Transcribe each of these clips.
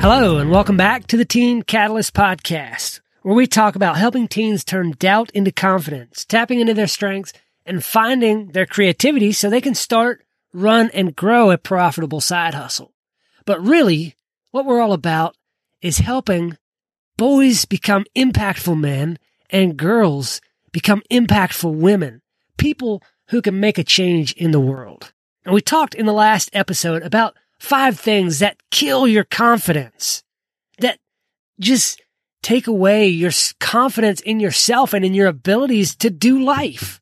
Hello, and welcome back to the Teen Catalyst Podcast, where we talk about helping teens turn doubt into confidence, tapping into their strengths, and finding their creativity so they can start, run, and grow a profitable side hustle. But really, what we're all about is helping boys become impactful men and girls become impactful women, people who can make a change in the world. And we talked in the last episode about five things that kill your confidence, that just take away your confidence in yourself and in your abilities to do life.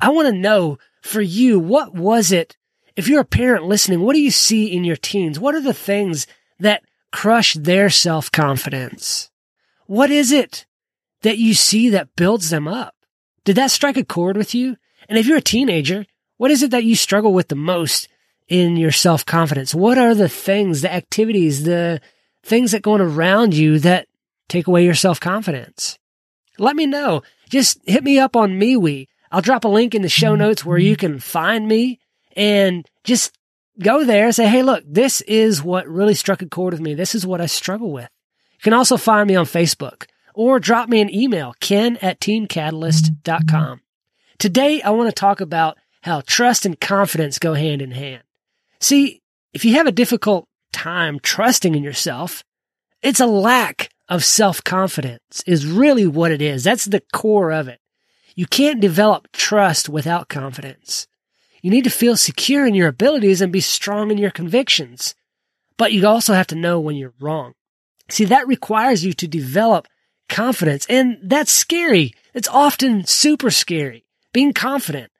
I want to know for you, what was it? If you're a parent listening, what do you see in your teens? What are the things that crush their self confidence? What is it that you see that builds them up? Did that strike a chord with you? And if you're a teenager, what is it that you struggle with the most in your self confidence? What are the things, the activities, the things that go on around you that take away your self confidence? Let me know. Just hit me up on MeWe. I'll drop a link in the show mm-hmm. notes where you can find me and just go there and say, Hey, look, this is what really struck a chord with me. This is what I struggle with. You can also find me on Facebook or drop me an email, ken at teencatalyst.com. Mm-hmm. Today, I want to talk about how trust and confidence go hand in hand. See, if you have a difficult time trusting in yourself, it's a lack of self-confidence is really what it is. That's the core of it. You can't develop trust without confidence. You need to feel secure in your abilities and be strong in your convictions. But you also have to know when you're wrong. See, that requires you to develop confidence and that's scary. It's often super scary being confident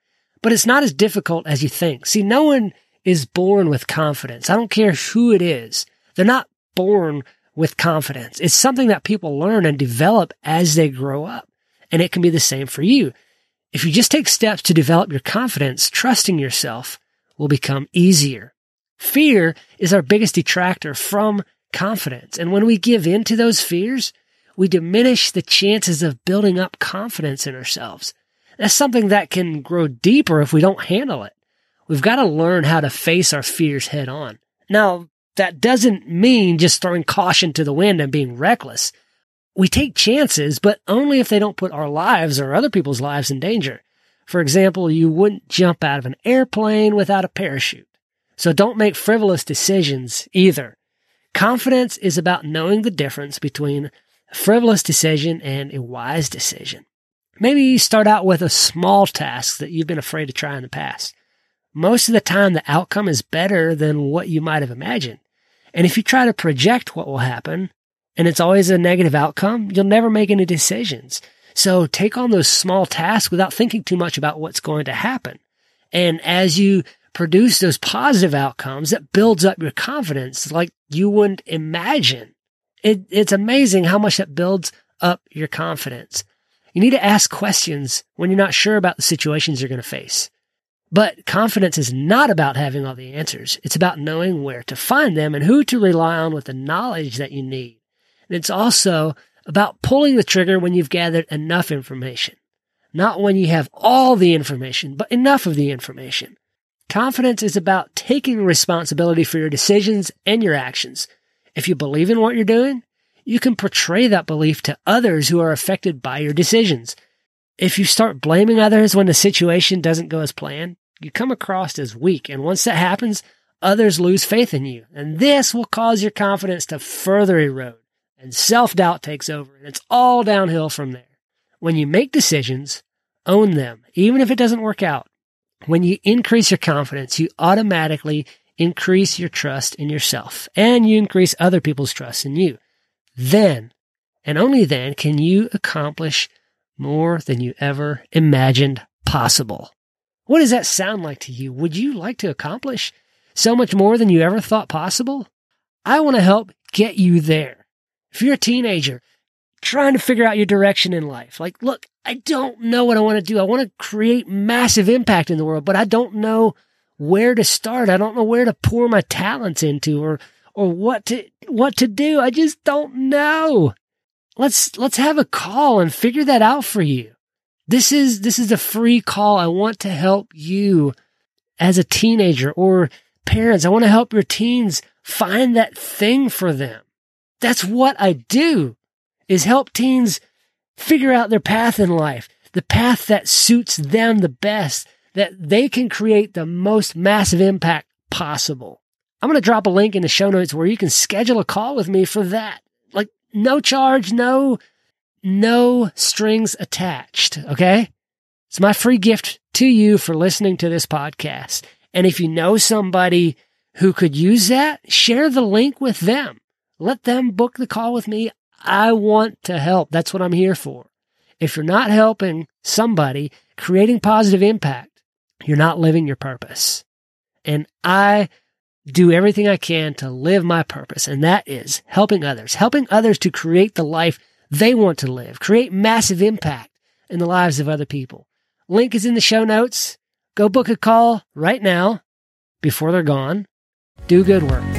but it's not as difficult as you think. See, no one is born with confidence. I don't care who it is. They're not born with confidence. It's something that people learn and develop as they grow up. And it can be the same for you. If you just take steps to develop your confidence, trusting yourself will become easier. Fear is our biggest detractor from confidence. And when we give in to those fears, we diminish the chances of building up confidence in ourselves. That's something that can grow deeper if we don't handle it. We've got to learn how to face our fears head on. Now, that doesn't mean just throwing caution to the wind and being reckless. We take chances, but only if they don't put our lives or other people's lives in danger. For example, you wouldn't jump out of an airplane without a parachute. So don't make frivolous decisions either. Confidence is about knowing the difference between a frivolous decision and a wise decision. Maybe start out with a small task that you've been afraid to try in the past. Most of the time, the outcome is better than what you might have imagined. And if you try to project what will happen and it's always a negative outcome, you'll never make any decisions. So take on those small tasks without thinking too much about what's going to happen. And as you produce those positive outcomes, that builds up your confidence like you wouldn't imagine. It, it's amazing how much that builds up your confidence. You need to ask questions when you're not sure about the situations you're going to face. But confidence is not about having all the answers. It's about knowing where to find them and who to rely on with the knowledge that you need. And it's also about pulling the trigger when you've gathered enough information. Not when you have all the information, but enough of the information. Confidence is about taking responsibility for your decisions and your actions. If you believe in what you're doing, you can portray that belief to others who are affected by your decisions. If you start blaming others when the situation doesn't go as planned, you come across as weak. And once that happens, others lose faith in you. And this will cause your confidence to further erode and self doubt takes over. And it's all downhill from there. When you make decisions, own them, even if it doesn't work out. When you increase your confidence, you automatically increase your trust in yourself and you increase other people's trust in you. Then, and only then, can you accomplish more than you ever imagined possible. What does that sound like to you? Would you like to accomplish so much more than you ever thought possible? I want to help get you there. If you're a teenager trying to figure out your direction in life, like, look, I don't know what I want to do. I want to create massive impact in the world, but I don't know where to start. I don't know where to pour my talents into or or what to what to do. I just don't know. Let's let's have a call and figure that out for you. This is this is a free call. I want to help you as a teenager or parents. I want to help your teens find that thing for them. That's what I do is help teens figure out their path in life, the path that suits them the best, that they can create the most massive impact possible. I'm going to drop a link in the show notes where you can schedule a call with me for that. Like no charge, no, no strings attached. Okay. It's my free gift to you for listening to this podcast. And if you know somebody who could use that, share the link with them. Let them book the call with me. I want to help. That's what I'm here for. If you're not helping somebody creating positive impact, you're not living your purpose. And I do everything I can to live my purpose. And that is helping others, helping others to create the life they want to live, create massive impact in the lives of other people. Link is in the show notes. Go book a call right now before they're gone. Do good work.